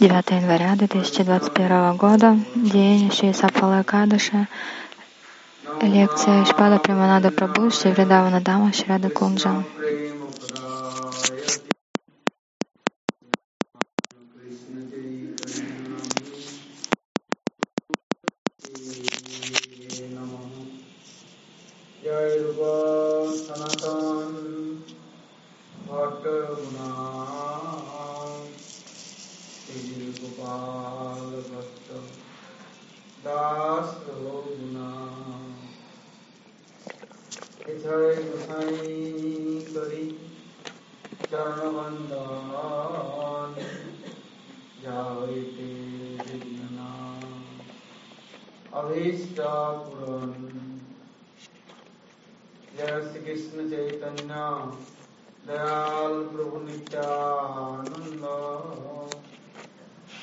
9 января 2021 года, день Шри Сапфала Кадыша, лекция Шпада Приманада Прабhu, Шри Вридавана Дама, Шрада Кунджа.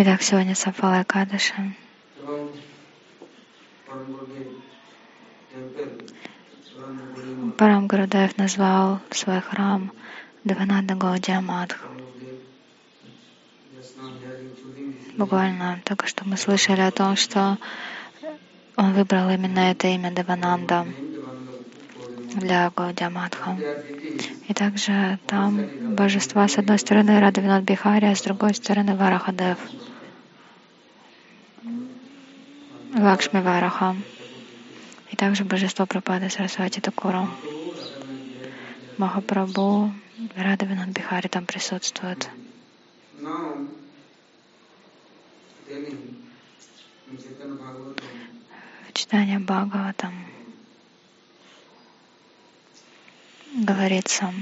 Итак, сегодня Сафала Кадаша. Парам Гурудев назвал свой храм Деванада Гаудия Мадх. Буквально только что мы слышали о том, что он выбрал именно это имя Девананда для Гаудия Мадха. И также там божества с одной стороны Радавинат Бихари, а с другой стороны Варахадев. Лакшми Вараха. Также божество Прабхада Сарасвати Такуру. Махапрабху, Радавинат Бихари там присутствует. В читании Бхагаватам говорится,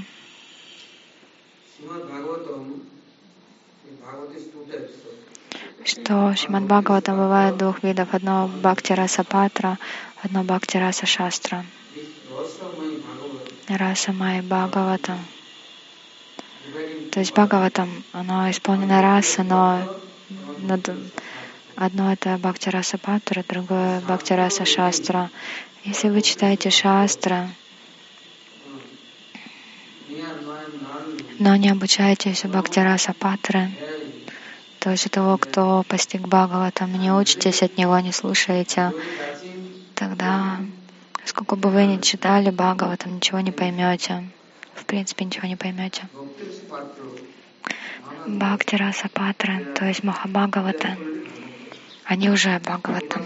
что Шимад Бхагаватам бывает двух видов. Одно Бхакти Раса Патра, одно Бхакти Раса Шастра. Раса Май Бхагаватам. То есть Бхагаватам, оно исполнено раса, но одно это Бхакти Раса Патра, другое Бхакти Раса Шастра. Если вы читаете Шастра, но не обучаетесь у Бхактираса Патры, то есть того, кто постиг Бхагаватам, не учитесь от него, не слушаете, тогда, сколько бы вы ни читали Бхагаватам, ничего не поймете. В принципе, ничего не поймете. Бхактираса Патры, то есть Махабхагавата, они уже Бхагаватам.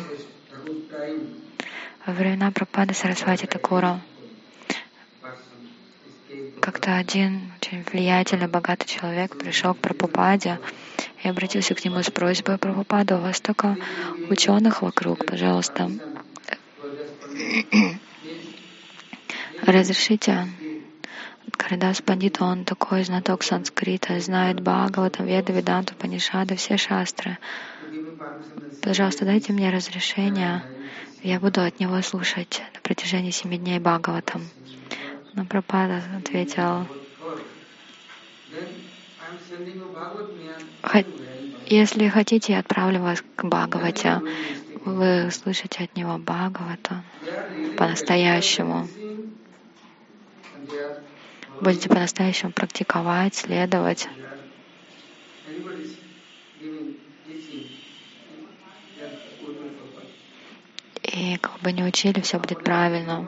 Во времена Прабхады Сарасвати Такура как-то один очень влиятельный, богатый человек пришел к Прабхупаде и обратился к нему с просьбой Прабхупада, у вас столько ученых вокруг, пожалуйста, разрешите Каридас Пандит, он такой знаток санскрита, знает Бхагавата, Веда, Веданту, Панишады, все шастры. пожалуйста, дайте мне разрешение, я буду от него слушать на протяжении семи дней Бхагаватам. Но Пропада ответил, если хотите, я отправлю вас к Бхагавате. Вы слышите от него Бхагавата по-настоящему. Будете по-настоящему практиковать, следовать. И как бы не учили, все будет правильно.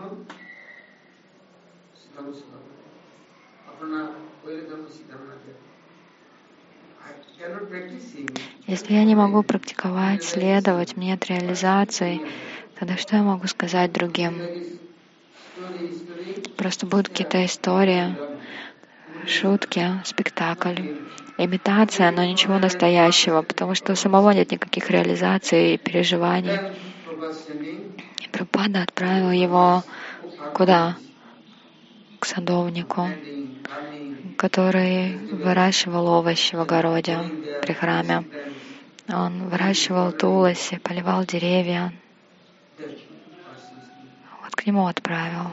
Если я не могу практиковать, следовать, нет реализации, тогда что я могу сказать другим? Просто будут какие-то истории, шутки, спектакль, имитация, но ничего настоящего, потому что у самого нет никаких реализаций и переживаний. И Пропада отправил его куда? К садовнику который выращивал овощи в огороде при храме. Он выращивал туласи, поливал деревья. Вот к нему отправил.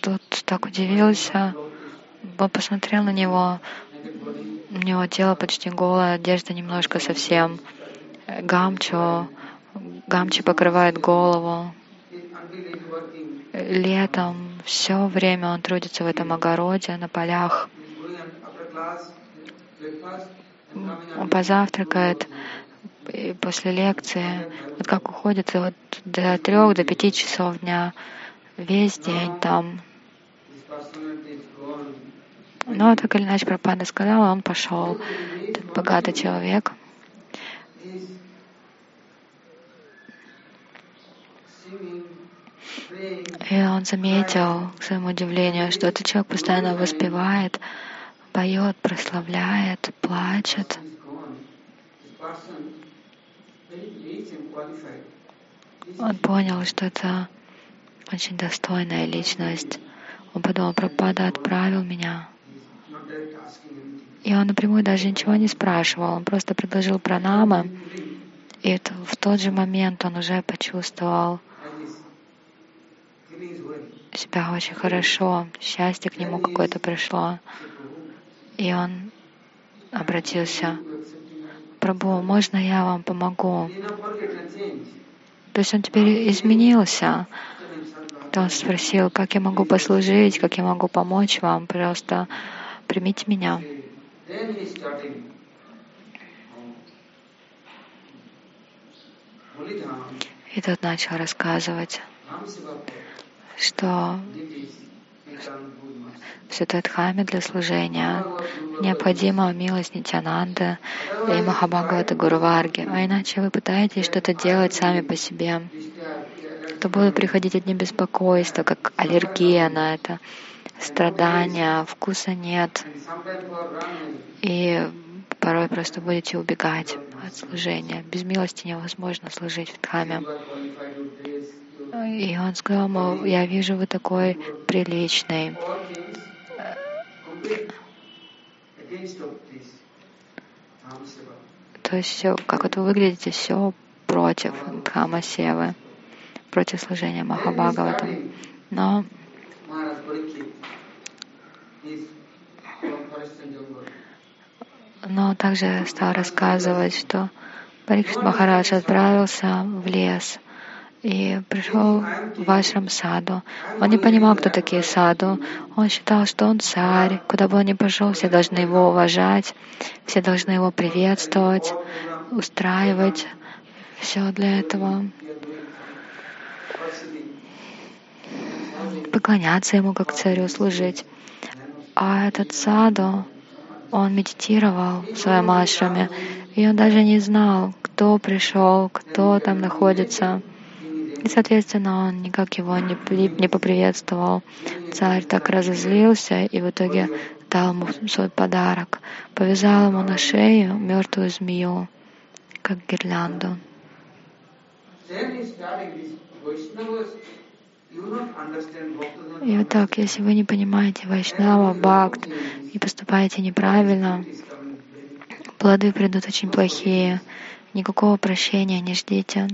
Тут так удивился. Он посмотрел на него. У него тело почти голое, одежда немножко совсем. Гамчу. Гамчи покрывает голову. Летом все время он трудится в этом огороде, на полях. Он позавтракает после лекции, вот как уходит вот до трех, до пяти часов дня, весь день там. Но так или иначе Пропада сказал, он пошел. Этот богатый человек. И он заметил, к своему удивлению, что этот человек постоянно воспевает, поет, прославляет, плачет. Он понял, что это очень достойная личность. Он подумал, Пропада отправил меня. И он напрямую даже ничего не спрашивал, он просто предложил пранамы. И в тот же момент он уже почувствовал себя очень хорошо, счастье к нему какое-то пришло. И он обратился, Прабу, можно я вам помогу? То есть он теперь изменился. То он спросил, как я могу послужить, как я могу помочь вам, просто примите меня. И тот начал рассказывать, что в Святой Дхаме для служения необходима милость Нитянанда и Махабхагавата Гуруварги. А иначе вы пытаетесь что-то делать сами по себе, то будут приходить одни беспокойства, как аллергия на это, страдания, вкуса нет. И порой просто будете убегать от служения. Без милости невозможно служить в Дхаме. И он сказал, мол, я вижу, вы такой приличный. То есть все, как вы выглядите, все против Дхама Севы, против служения Махабхагаватам. Но но также стал рассказывать, что Парикшит Махарадж отправился в лес — и пришел в ашрам саду. Он не понимал, кто такие саду. Он считал, что он царь. Куда бы он ни пошел, все должны его уважать, все должны его приветствовать, устраивать. Все для этого. Поклоняться ему как царю, служить. А этот саду, он медитировал в своем ашраме, и он даже не знал, кто пришел, кто там находится. И, соответственно, он никак его не, не поприветствовал. Царь так разозлился и в итоге дал ему свой подарок. Повязал ему на шею мертвую змею, как гирлянду. И вот так, если вы не понимаете Вайшнава, Бхакт и поступаете неправильно, плоды придут очень плохие. никакого прощения не ждите.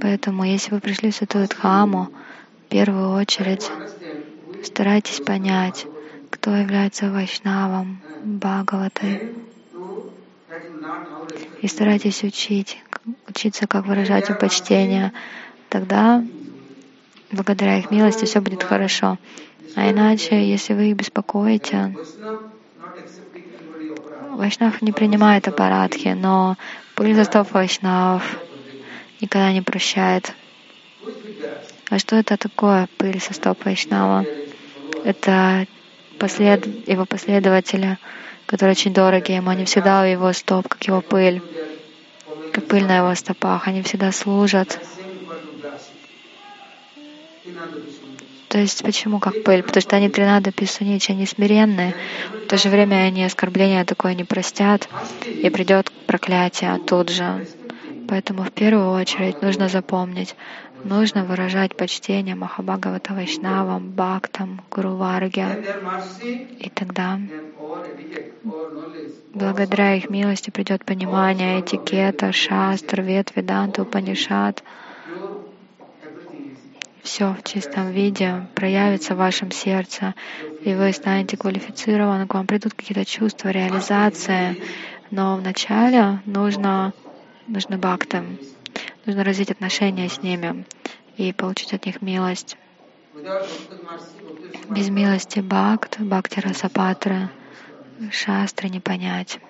Поэтому, если вы пришли в Святую Дхаму, в первую очередь старайтесь понять, кто является Вайшнавом, Бхагаватой. И старайтесь учить, учиться, как выражать почтение. Тогда, благодаря их милости, все будет хорошо. А иначе, если вы их беспокоите, Вайшнав не принимает аппаратхи, но пыльзастов Вайшнав никогда не прощает. А что это такое, пыль со стоп Вайшнава? Это послед... его последователи, которые очень дороги ему, они всегда у его стоп, как его пыль, как пыль на его стопах, они всегда служат. То есть почему как пыль? Потому что они тринада писуничи, они смиренные. В то же время они оскорбления такое не простят, и придет проклятие тут же. Поэтому в первую очередь нужно запомнить, нужно выражать почтение Махабхагавата Вайшнавам, Бхактам, Гуру Варге. И тогда благодаря их милости придет понимание этикета, шастр, вет, веданта, упанишат. Все в чистом виде проявится в вашем сердце, и вы станете квалифицированы, к вам придут какие-то чувства, реализация. Но вначале нужно, нужно бхактам, нужно развить отношения с ними и получить от них милость. Без милости бхакт, бхакти расапатры, шастры не понять.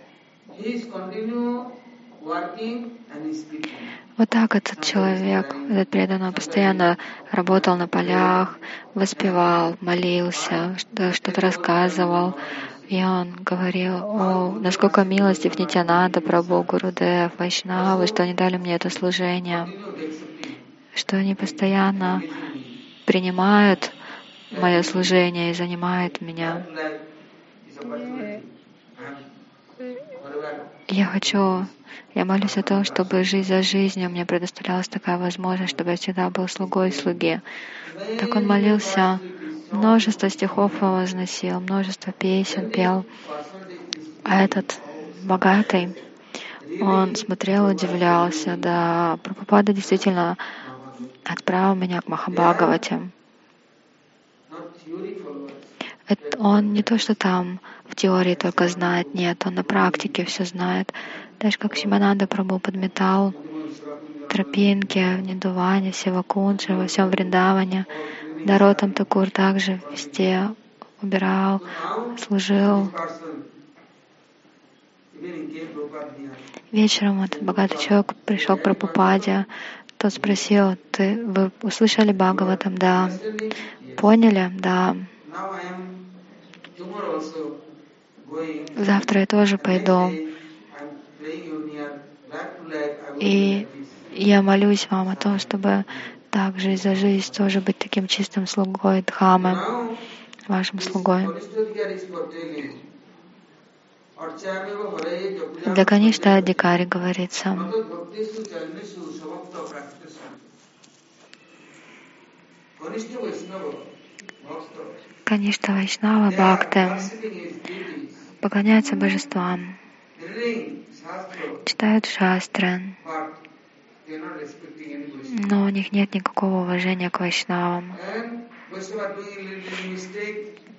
Вот так этот человек, этот преданный, постоянно работал на полях, воспевал, молился, что-то рассказывал. И он говорил, о, насколько милостив Нитянанда, Прабhu, Гурудев, Вайшнавы, что они дали мне это служение, что они постоянно принимают мое служение и занимают меня. Я хочу, я молюсь о том, чтобы жизнь за жизнью мне предоставлялась такая возможность, чтобы я всегда был слугой слуги. Так он молился, множество стихов возносил, множество песен пел. А этот богатый, он смотрел, удивлялся, да, Прабхупада действительно отправил меня к Махабхагавате. Это он не то, что там в теории только знает, нет, он на практике все знает. Даже как Шимананда Прабhu подметал тропинки в Нидуване, Севакунже, во всем Вриндаване. Даротам Такур также везде убирал, служил. Вечером этот богатый человек пришел к Прабхупаде. Тот спросил, ты, вы услышали Бхагаватам? Да. Поняли? Да. Завтра я тоже пойду. И я молюсь вам о том, чтобы также за жизнь тоже быть таким чистым слугой Дхамы, вашим слугой. Да, конечно, Адикари говорится. Конечно, Вайшнава Бхакты поклоняются божествам, читают шастры, но у них нет никакого уважения к вайшнавам.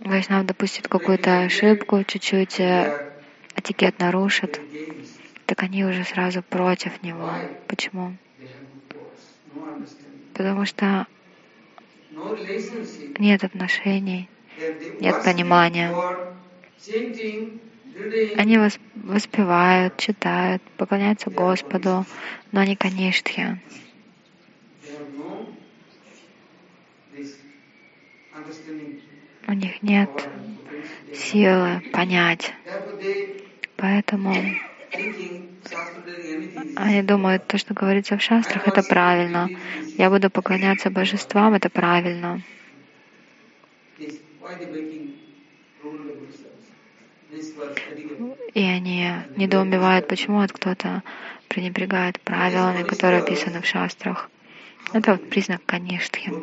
Вайшнав допустит какую-то ошибку, чуть-чуть э, этикет нарушит, так они уже сразу против него. Почему? Потому что нет отношений, нет понимания. Они воспевают, читают, поклоняются Господу, но они каништхи. У них нет силы понять. Поэтому они думают, то, что говорится в шастрах, это правильно. Я буду поклоняться божествам, это правильно. И они недоумевают, почему кто-то пренебрегает правилами, которые описаны в шастрах. Это вот признак каништхи.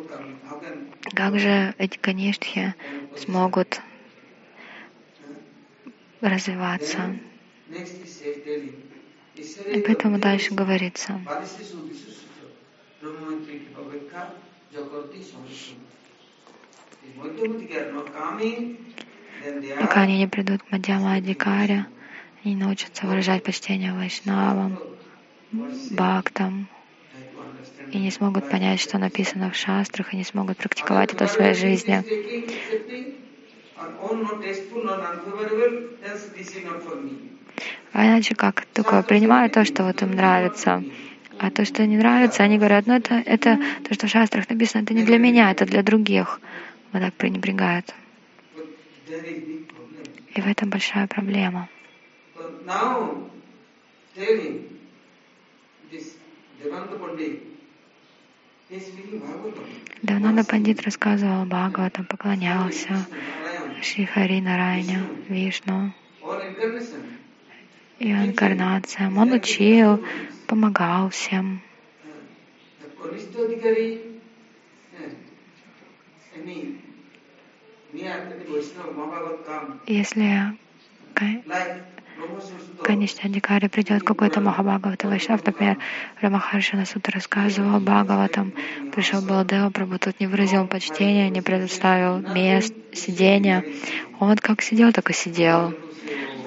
Как же эти каништхи смогут развиваться? И поэтому дальше говорится. Пока они не придут к Мадьяма Адикаре, они научатся выражать почтение Вайшнавам, Бхактам, и не смогут понять, что написано в шастрах, и не смогут практиковать это в своей жизни. А иначе как? Только принимают то, что вот им нравится. А то, что не нравится, они говорят, ну это, это то, что в шастрах написано, это не для меня, это для других. Вот так пренебрегают. И в этом большая проблема. Давно Пандит рассказывал Бхагаватам, поклонялся Шри Хари Нарайне, Вишну и инкарнациям. Он учил, помогал всем. Если Конечно, Дикари придет какой-то Махабхагавата Вайшнав, например, Рамахаршина Сута рассказывал Бхагаватам, пришел Баладева Прабhu, тут не выразил почтения, не предоставил мест, сидения. Он вот как сидел, так и сидел.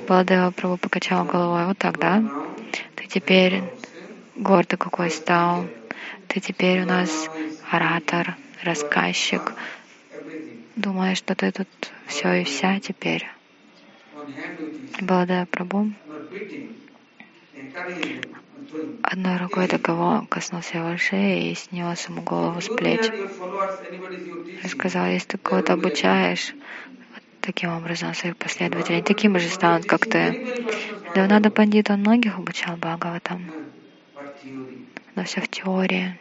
Баладева Прабhu покачал головой, вот так, да? Ты теперь гордый какой стал, ты теперь у нас оратор, рассказчик. Думаешь, что ты тут все и вся теперь. Баладая Прабу одной рукой таково коснулся его шеи и снес ему голову с плеч. Я сказал, если ты кого-то обучаешь, вот таким образом своих последователей, таким же станут, как ты. Да надо пандит, он многих обучал Бхагаватам, но все в теории.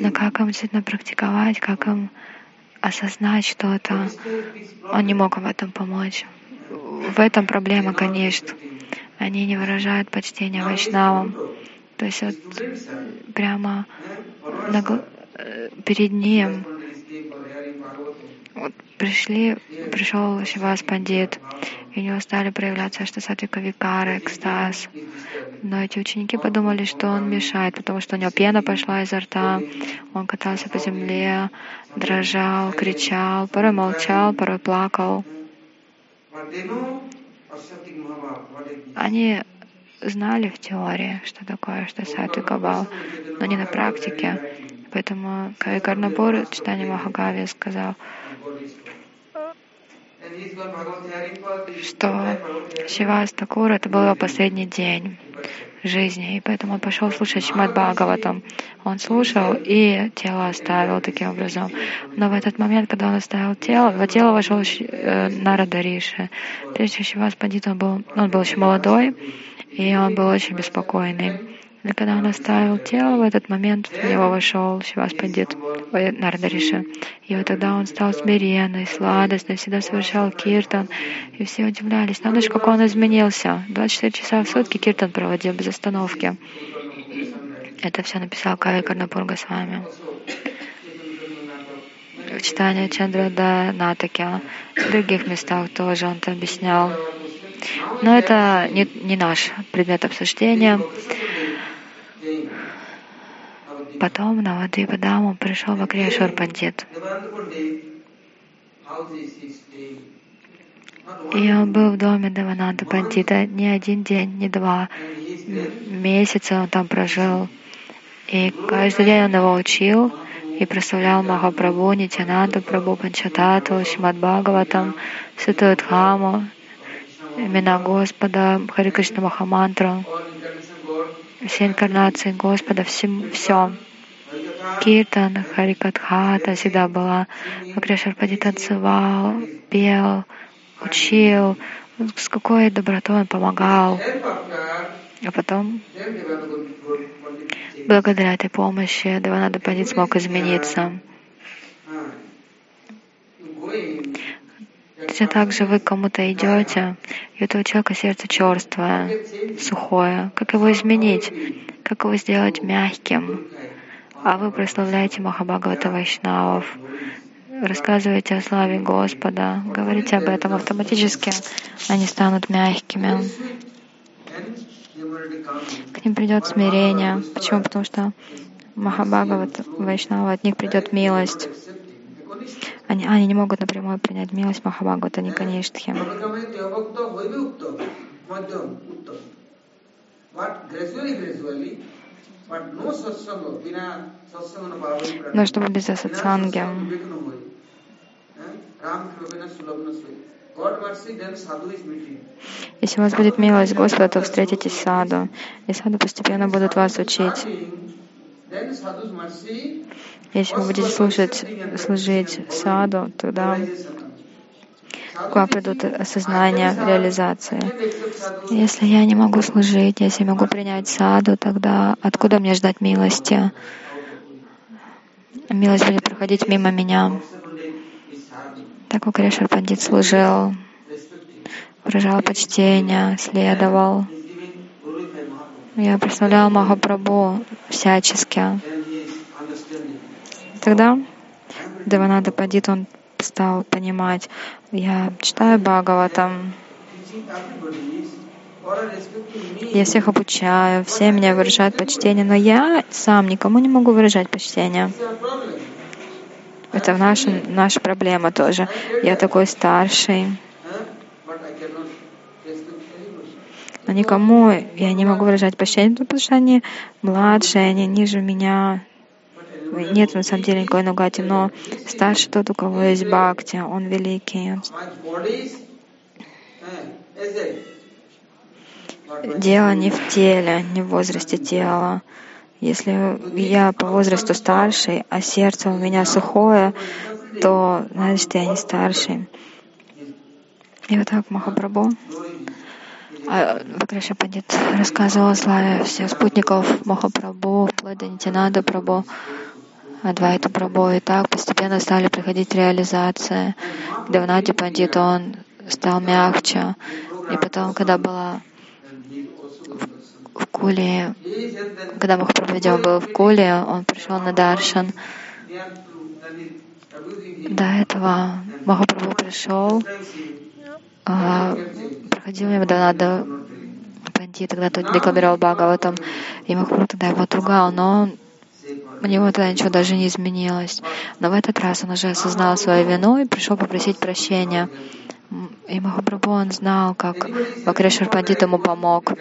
Но как им действительно практиковать, как им осознать что-то, он не мог в этом помочь. В этом проблема, конечно. Они не выражают почтения вайшнавам. То есть вот прямо на, э, перед ним вот пришли, пришел Шивас Пандит, и у него стали проявляться что сатвика викара, экстаз. Но эти ученики подумали, что он мешает, потому что у него пена пошла изо рта, он катался по земле, дрожал, кричал, порой молчал, порой плакал. Они знали в теории, что такое, что сатвика бал, но не на практике. Поэтому Кавикарнапур, читание Махагави, сказал, что Шивас Такур это был его последний день жизни, и поэтому он пошел слушать Шимат Бхагаватам. Он слушал и тело оставил таким образом. Но в этот момент, когда он оставил тело, в тело вошел э, Нарада Риши. Прежде Шивас Пандит, он был, он был еще молодой, и он был очень беспокойный. И когда он оставил тело, в этот момент в него вошел Шивас Пандит, Нардариши. И вот тогда он стал смиренный, сладостный, всегда совершал киртан. И все удивлялись, надо же, как он изменился. 24 часа в сутки киртан проводил без остановки. Это все написал Кави с вами. В читании Чандрада Натаки, в других местах тоже он это объяснял. Но это не, не наш предмет обсуждения. Потом на Вадвипадаму пришел Вакрешвар Пандит. И он был в доме Девананда Пандита не один день, не два месяца он там прожил. И каждый день он его учил и прославлял Махапрабху, Нитянанду Прабху, Панчатату, Шимад Бхагаватам, Святую Дхаму, имена Господа, Хари Кришна Махамантру, все инкарнации Господа, все, все. Киртан, Харикатхата всегда была. Акрешарпади танцевал, пел, учил, с какой добротой он помогал. А потом, благодаря этой помощи, Деванада Пандит смог измениться. Точно так же вы кому-то идете, и у этого человека сердце черствое, сухое. Как его изменить? Как его сделать мягким? А вы прославляете Махабхагавата Вайшнавов, рассказывайте о славе Господа, говорите об этом, автоматически они станут мягкими. К ним придет смирение. Почему? Потому что Махабхагават, Вайшнава, от них придет милость. Они, они не могут напрямую принять милость Махабхагавата, не Каништхи. Но чтобы без сатсанги, если у вас будет милость Господа, то встретитесь саду, и саду постепенно будут вас учить. Если вы будете слушать, служить саду, тогда к вам придут осознание реализации. Если я не могу служить, если я могу принять саду, тогда откуда мне ждать милости? Милость будет проходить мимо меня. Так Кришар Пандит служил, выражал почтение, следовал. Я представлял Махапрабху всячески. Тогда Деванада Пандит, он стал понимать, я читаю Бхагаватам, я всех обучаю, все меня выражают почтение, но я сам никому не могу выражать почтение. Это наша, наша проблема тоже. Я такой старший. Но никому я не могу выражать почтение, потому что они младшие, они ниже меня. Нет на самом деле никакой нугати, но старше тот, у кого есть бхакти, он великий. Дело не в теле, не в возрасте тела. Если я по возрасту старший, а сердце у меня сухое, то значит я не старший. И вот так Махапрабху а, Бакраша Пандит рассказывал о славе всех спутников Махапрабху, вплоть до Нитянада Прабху, Адвайта Прабху. И так постепенно стали приходить реализации. Давнади Пандит, он стал мягче. И потом, когда была в Куле, когда Махапрабху был в Куле, он пришел на Даршан. До этого Махапрабху пришел, а, проходил мимо Донада Панди, тогда тот декламировал Бхагаватам, и Махапрабху тогда его отругал, но у него тогда ничего даже не изменилось. Но в этот раз он уже осознал свою вину и пришел попросить прощения. И Махапрабху, он знал, как Вакрешвар Пандит ему помог.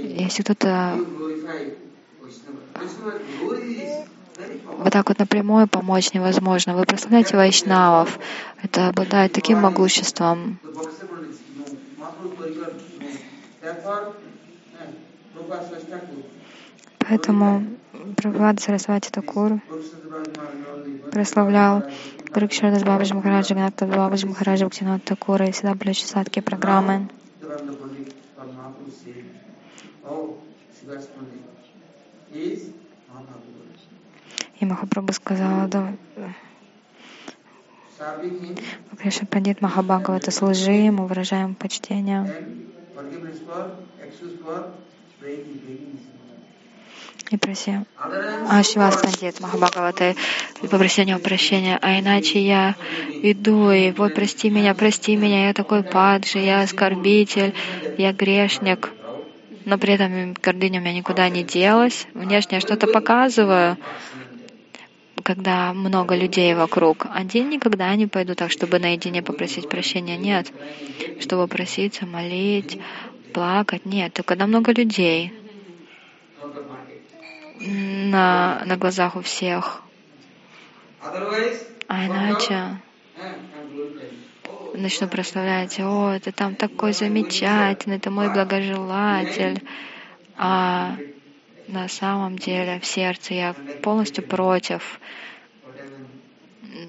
Если кто-то вот так вот напрямую помочь невозможно. Вы прославляете вайшнавов. Это обладает таким могуществом. Поэтому Прабхупада Сарасвати Такур прославлял Гурукшардас Бабаджи Махараджа, Ганатта Бабаджи Махараджа Бхактинат Такура и всегда были очень сладкие программы. И Махапрабху сказал, да, Кришна Пандит Махабхагавата, служи ему, выражаем почтение и проси Ашивас Пандит Махабхагавата попроси у него прощения, а иначе я иду и вот прости меня, прости меня, я такой паджи, я оскорбитель, я грешник, но при этом гордыня у меня никуда не делась, внешне я что-то показываю, когда много людей вокруг. Один никогда не пойду так, чтобы наедине попросить прощения. Нет. Чтобы проситься, молить, плакать. Нет. Только когда много людей на, на глазах у всех. А иначе начну прославлять, о, это там такой замечательный, это мой благожелатель. А на самом деле в сердце я полностью против.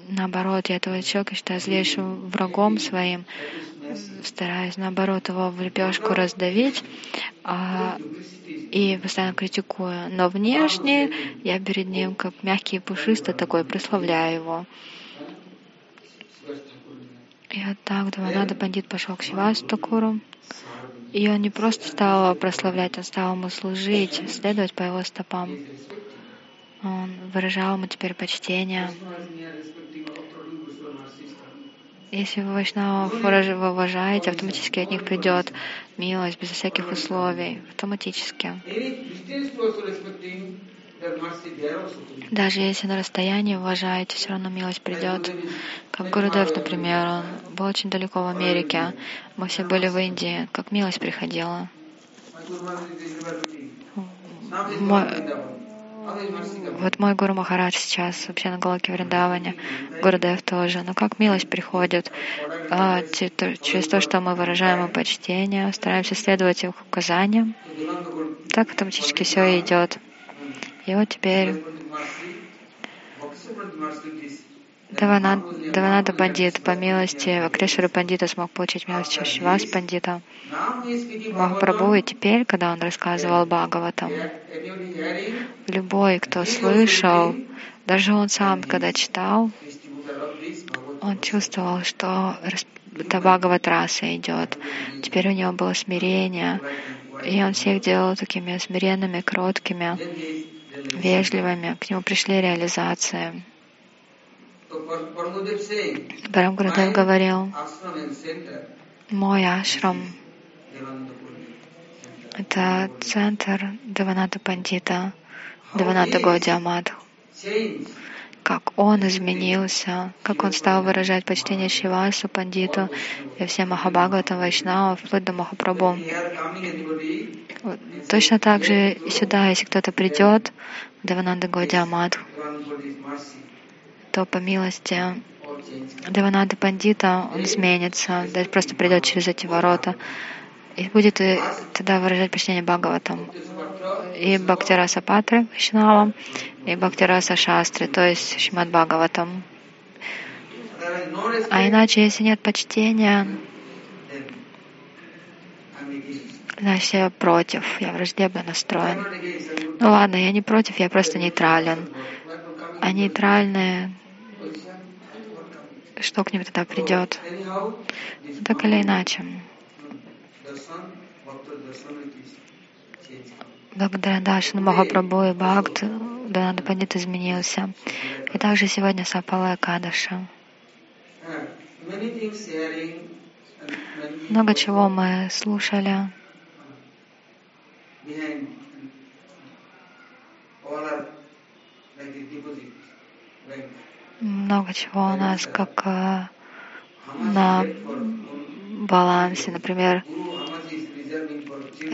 Наоборот, я этого человека считаю злейшим врагом своим. Стараюсь, наоборот, его в лепешку раздавить а, и постоянно критикую. Но внешне я перед ним как мягкий и пушистый такой, прославляю его. Вот так Дванада Бандит пошел к Шивастакуру. И он не просто стал прославлять, он стал ему служить, следовать по его стопам. Он выражал ему теперь почтение. Если вы Вайшнавов уважаете, автоматически от них придет милость без всяких условий, автоматически. Даже если на расстоянии уважаете, все равно милость придет. Как Гурудев, например, он был очень далеко в Америке. Мы все были в Индии. Как милость приходила. Мой, вот мой Гуру Махарадж сейчас вообще на Галаке Вриндаване, Гурудев тоже. Но как милость приходит а, через то, что мы выражаем им почтение, стараемся следовать их указаниям, так автоматически все идет. И вот теперь Даванада Пандит по милости Вакрешвара Пандита смог получить милость Шивас Пандита. Махапрабху и теперь, когда он рассказывал Бхагаватам, любой, кто слышал, даже он сам, когда читал, он чувствовал, что это Бхагават раса идет. Теперь у него было смирение, и он всех делал такими смиренными, кроткими, вежливыми. К нему пришли реализации. Барам Гурудев говорил, мой ашрам — это центр Деваната Пандита, Деваната Гаудиамадху. Как он изменился, как он стал выражать почтение Шивасу, Пандиту и всем Махабхагаватам, Вайшнавам, вплоть до Махапрабху. Точно так же сюда, если кто-то придет, Девананда Гаудиамадху, то по милости Деванады Пандита он изменится, да просто придет через эти ворота и будет и тогда выражать почтение Бхагаватам и Бхактираса Патры Вишнавам, и Бхактираса Шастры, то есть Шимад Бхагаватам. А иначе, если нет почтения, значит, я против, я враждебно настроен. Ну ладно, я не против, я просто нейтрален. А нейтральные что к ним тогда придет. Так или иначе. Благодаря Дашину Махапрабху и Бхакт Дананда Пандит изменился. И также сегодня Сапала Кадаша. Много чего мы слушали. Много чего у нас как э, на балансе. Например,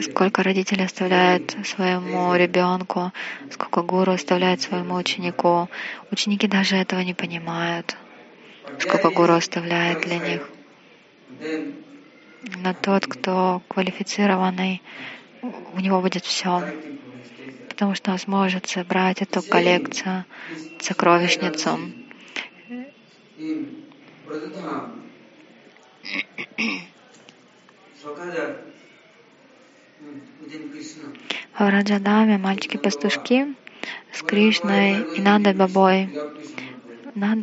сколько родители оставляют своему ребенку, сколько гуру оставляет своему ученику. Ученики даже этого не понимают, сколько гуру оставляет для них. Но тот, кто квалифицированный, у него будет все, потому что он сможет собрать эту коллекцию, сокровищницу. В Раджадаме мальчики-пастушки с Кришной и Нандой Бабой. Над...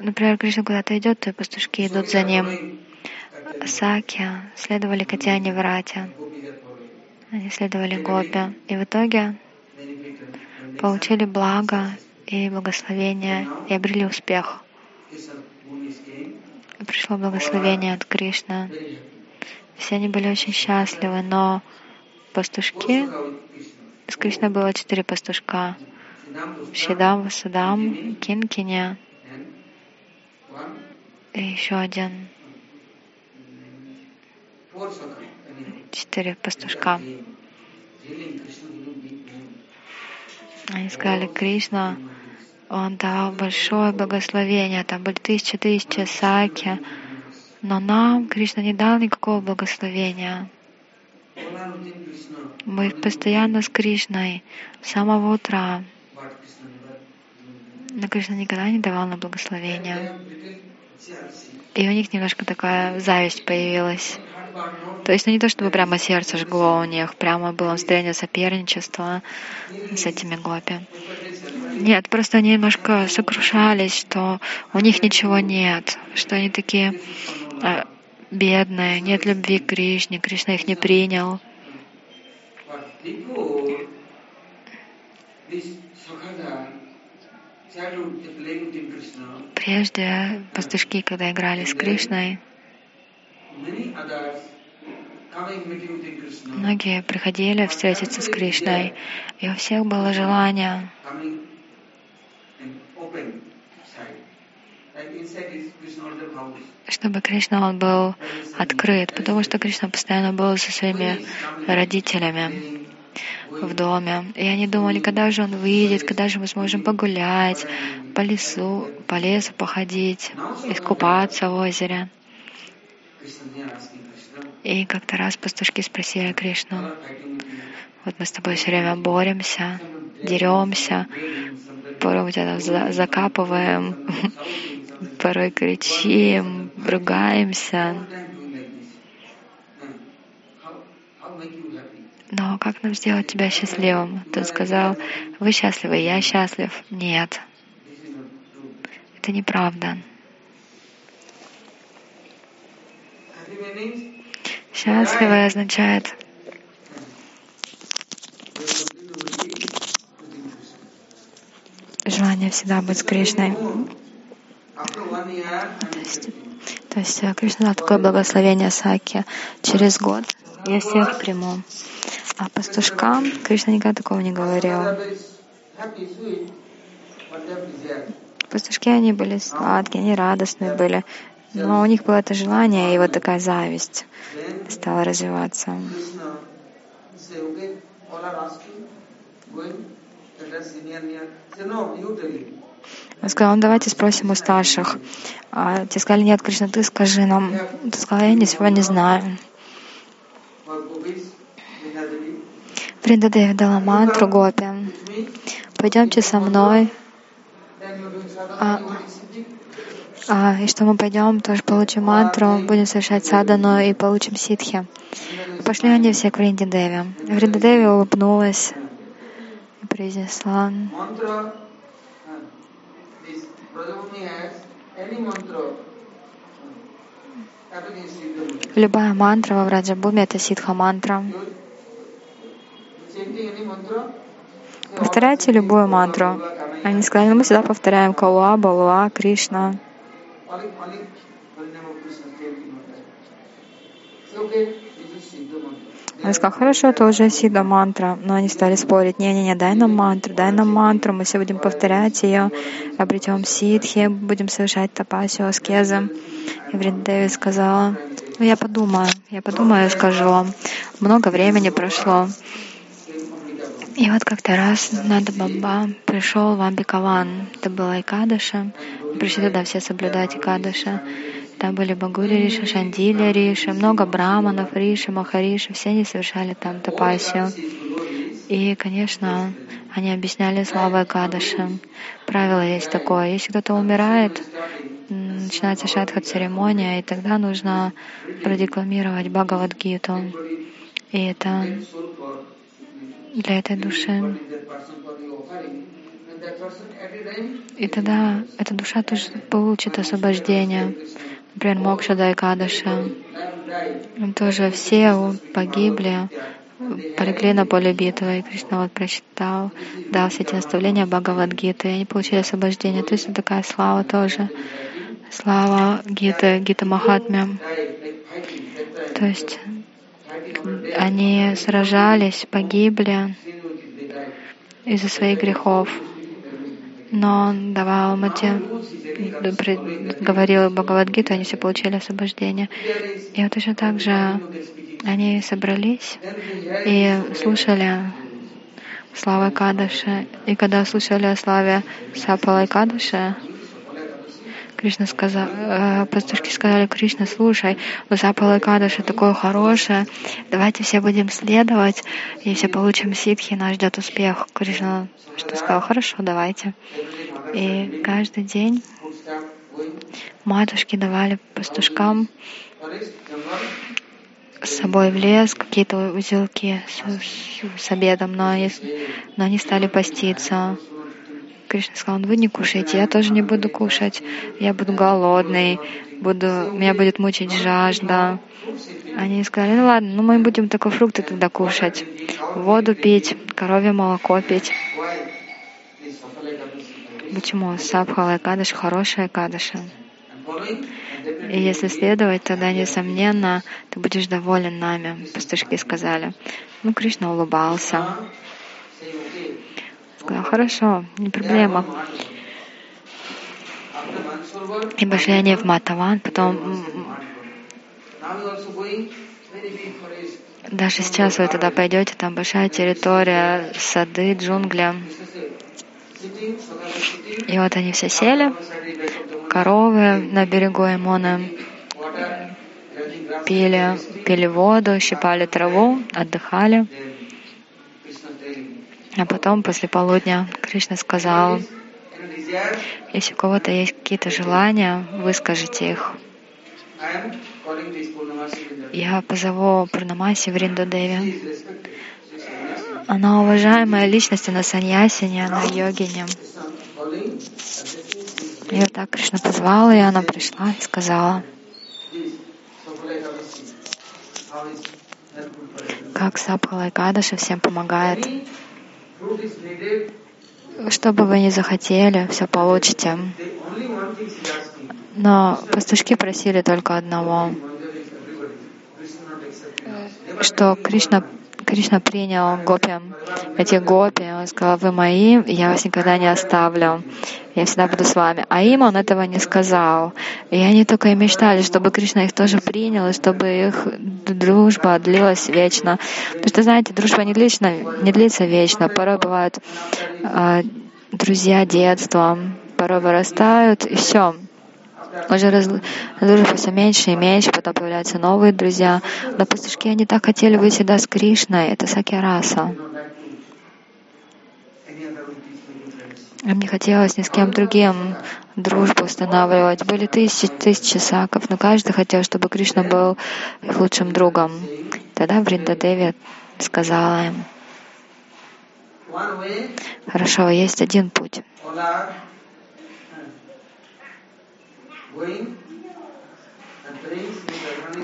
Например, Кришна куда-то идет, то и пастушки идут за ним. Саки следовали Катяне Врате. Они следовали Гопе. И в итоге получили благо и благословение и обрели успех. Пришло благословение от Кришны. Все они были очень счастливы, но пастушки, с Кришной было четыре пастушка. Шидам, Васудам, Кинкиня и еще один. Четыре пастушка. Они сказали, Кришна, он дал большое благословение, там были тысячи тысячи саки, но нам Кришна не дал никакого благословения. Мы постоянно с Кришной с самого утра. Но Кришна никогда не давал нам благословения. И у них немножко такая зависть появилась. То есть ну, не то, чтобы прямо сердце жгло у них, прямо было настроение соперничества с этими гопи. Нет, просто они немножко сокрушались, что у них ничего нет, что они такие э, бедные, нет любви к Кришне, Кришна их не принял. Прежде пастушки, когда играли с Кришной, многие приходили встретиться с Кришной, и у всех было желание чтобы Кришна он был открыт, потому что Кришна постоянно был со своими родителями в доме. И они думали, когда же он выйдет, когда же мы сможем погулять по лесу, по лесу походить, искупаться в озере. И как-то раз пастушки спросили Кришну, вот мы с тобой все время боремся, деремся, порой где-то закапываем, порой кричим, ругаемся. Но как нам сделать тебя счастливым? Тот сказал, вы счастливы, я счастлив. Нет. Это неправда. Счастливый означает желание всегда быть с Кришной. То есть, то есть э, Кришна дал такое благословение Саки. Через год я всех приму. А пастушкам Кришна никогда такого не говорил. Пастушки, они были сладкие, они радостные были. Но у них было это желание, и вот такая зависть стала развиваться. Он сказал, ну давайте спросим у старших. А те сказали, нет, Кришна, ты скажи нам. Ты сказал, я ничего не знаю. Вриндадеви дала мантру Гопи. Пойдемте со мной. А, а, и что мы пойдем, тоже получим мантру, будем совершать садану и получим ситхи. Пошли они все к Вриндадеви. Вриндадеви улыбнулась и произнесла Любая мантра во Враджабуме — это ситха мантра. Повторяйте любую мантру. Они сказали, мы всегда повторяем Кауа, Балуа, Кришна. Он сказал, хорошо, это уже сида мантра. Но они стали спорить, не-не-не, дай нам мантру, дай нам мантру, мы все будем повторять ее, обретем ситхи, будем совершать тапасию, аскезы. И Вриндеви сказала, ну я подумаю, я подумаю и скажу вам. Много времени прошло. И вот как-то раз Нада Баба пришел в Амбикаван. Это было Икадаша. Пришли туда все соблюдать Икадаша. Там были Багури Риши, Шандиля Риши, много браманов, Риши, Махариши. Все они совершали там тапасию. И, конечно, они объясняли славу Икадаши. Правило есть такое. Если кто-то умирает, начинается шатха церемония, и тогда нужно продекламировать Бхагавадгиту. И это для этой души. И тогда эта душа тоже получит освобождение. Например, Мокша Дайкадаша. Тоже все погибли, полегли на поле битвы. И Кришна вот прочитал, дал все эти наставления Бхагавадгиты, и они получили освобождение. То есть такая слава тоже. Слава Гиты, Гита Махатмя. То есть они сражались, погибли из-за своих грехов. Но он давал Мати, говорил Бхагавадгиту, они все получили освобождение. И вот точно так же они собрались и слушали славы Кадыши. И когда слушали о славе Сапалай Кадыши, Кришна сказал, э, пастушки сказали, Кришна, слушай, Запала Кадаша такое хорошее, давайте все будем следовать, и все получим ситхи, нас ждет успех. Кришна что сказал, хорошо, давайте. И каждый день матушки давали пастушкам с собой в лес какие-то узелки с, с, обедом, но но они стали поститься. Кришна сказал, вы не кушайте, я тоже не буду кушать, я буду голодный, буду, меня будет мучить жажда. Они сказали, ну ладно, ну мы будем только фрукты тогда кушать, воду пить, коровье молоко пить. Почему? Сабхала Экадыш хорошая Экадыша. И если следовать, тогда, несомненно, ты будешь доволен нами, пастушки сказали. Ну, Кришна улыбался. Сказал, хорошо, не проблема. И пошли они в Матаван, потом даже сейчас вы туда пойдете, там большая территория, сады, джунгли. И вот они все сели, коровы на берегу Эмоны пили, пили воду, щипали траву, отдыхали. А потом, после полудня, Кришна сказал, если у кого-то есть какие-то желания, выскажите их. Я позову Пурнамаси Вриндадеви. Она уважаемая личность, она саньясини, она йогиня. И вот так Кришна позвала, и она пришла и сказала, как Сабхала Кадаша всем помогает. Что бы вы ни захотели, все получите. Но пастушки просили только одного, что Кришна Кришна принял гопи, эти гопи, он сказал, вы мои, я вас никогда не оставлю, я всегда буду с вами. А им он этого не сказал. И они только и мечтали, чтобы Кришна их тоже принял, и чтобы их дружба длилась вечно. Потому что, знаете, дружба не, длится, не длится вечно. Порой бывают э, друзья детства, порой вырастают, и все уже раз, дружба все меньше и меньше, потом появляются новые друзья. Но пастушки, они так хотели быть всегда с Кришной, это Сакираса. Им не хотелось ни с кем другим дружбу устанавливать. Были тысячи, тысячи саков, но каждый хотел, чтобы Кришна был их лучшим другом. Тогда Вриндадеви сказала им, хорошо, есть один путь.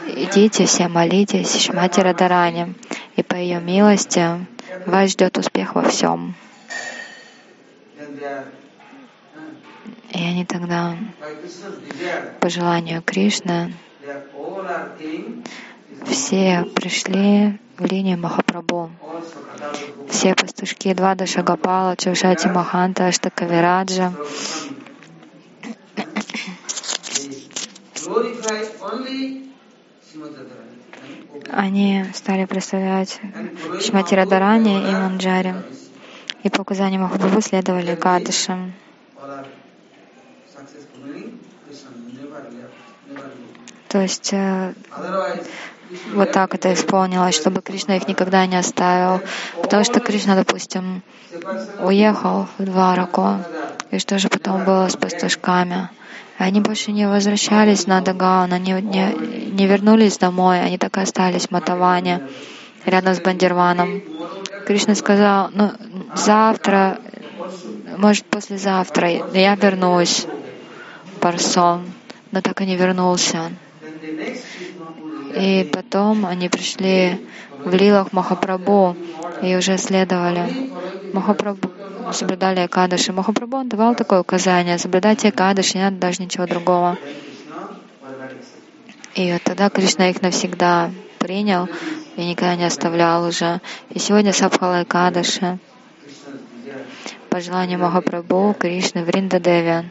Идите все, молитесь Шмати Радаране, и по ее милости вас ждет успех во всем. И они тогда, по желанию Кришны, все пришли в линию Махапрабху. Все пастушки Двада Шагапала, Чаушати Маханта, Аштакавираджа, они стали представлять Шмати Радарани и Манджари. И по указаниям Махапрабху следовали Кадышам. То есть э, вот так это исполнилось, чтобы Кришна их никогда не оставил. Потому что Кришна, допустим, уехал в Двараку, и что же потом было с пастушками? Они больше не возвращались на Дагаон, они не, не вернулись домой, они так и остались в Матаване, рядом с Бандирваном. Кришна сказал, ну, завтра, может, послезавтра я вернусь, Парсон, но так и не вернулся. И потом они пришли в Лилах Махапрабху и уже следовали. Махапрабху соблюдали Экадыши. Махапрабху он давал такое указание, соблюдайте Экадыши, не надо даже ничего другого. И вот тогда Кришна их навсегда принял и никогда не оставлял уже. И сегодня Сабхала Экадыши по желанию Махапрабху Кришны Вриндадеви.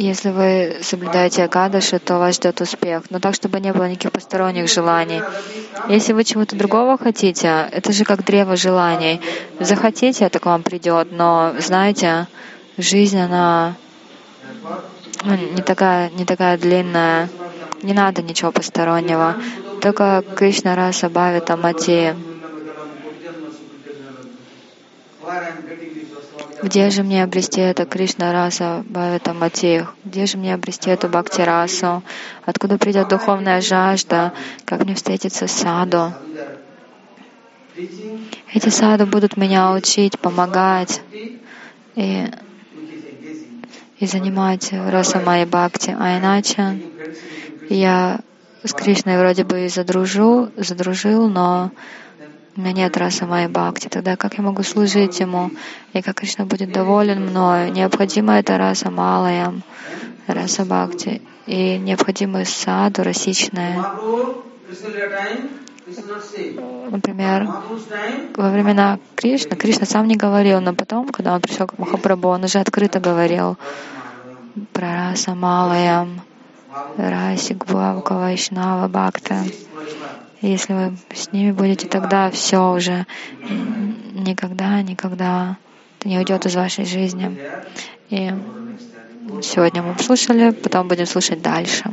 Если вы соблюдаете Акадаши, то вас ждет успех. Но так, чтобы не было никаких посторонних желаний. Если вы чего-то другого хотите, это же как древо желаний. Захотите, это к вам придет. Но знаете, жизнь, она ну, не такая, не такая длинная. Не надо ничего постороннего. Только Кришна Раса Бхавита Мати. Где же мне обрести это Кришна раса Бхавита Матих? Где же мне обрести эту Бхакти расу? Откуда придет духовная жажда? Как мне встретиться с саду? Эти саду будут меня учить, помогать и, и занимать раса моей бхакти. А иначе я с Кришной вроде бы и задружу, задружил, но у меня нет раса моей бхакти, тогда как я могу служить ему, и как Кришна будет доволен мною? Необходима эта раса малая, раса бхакти, и необходимы саду расичная. Например, во времена Кришны, Кришна сам не говорил, но потом, когда он пришел к Махапрабху, он уже открыто говорил про раса малая, расик, бхавка, вайшнава, бхакта. Если вы с ними будете, тогда все уже никогда, никогда не уйдет из вашей жизни. И сегодня мы слушали, потом будем слушать дальше.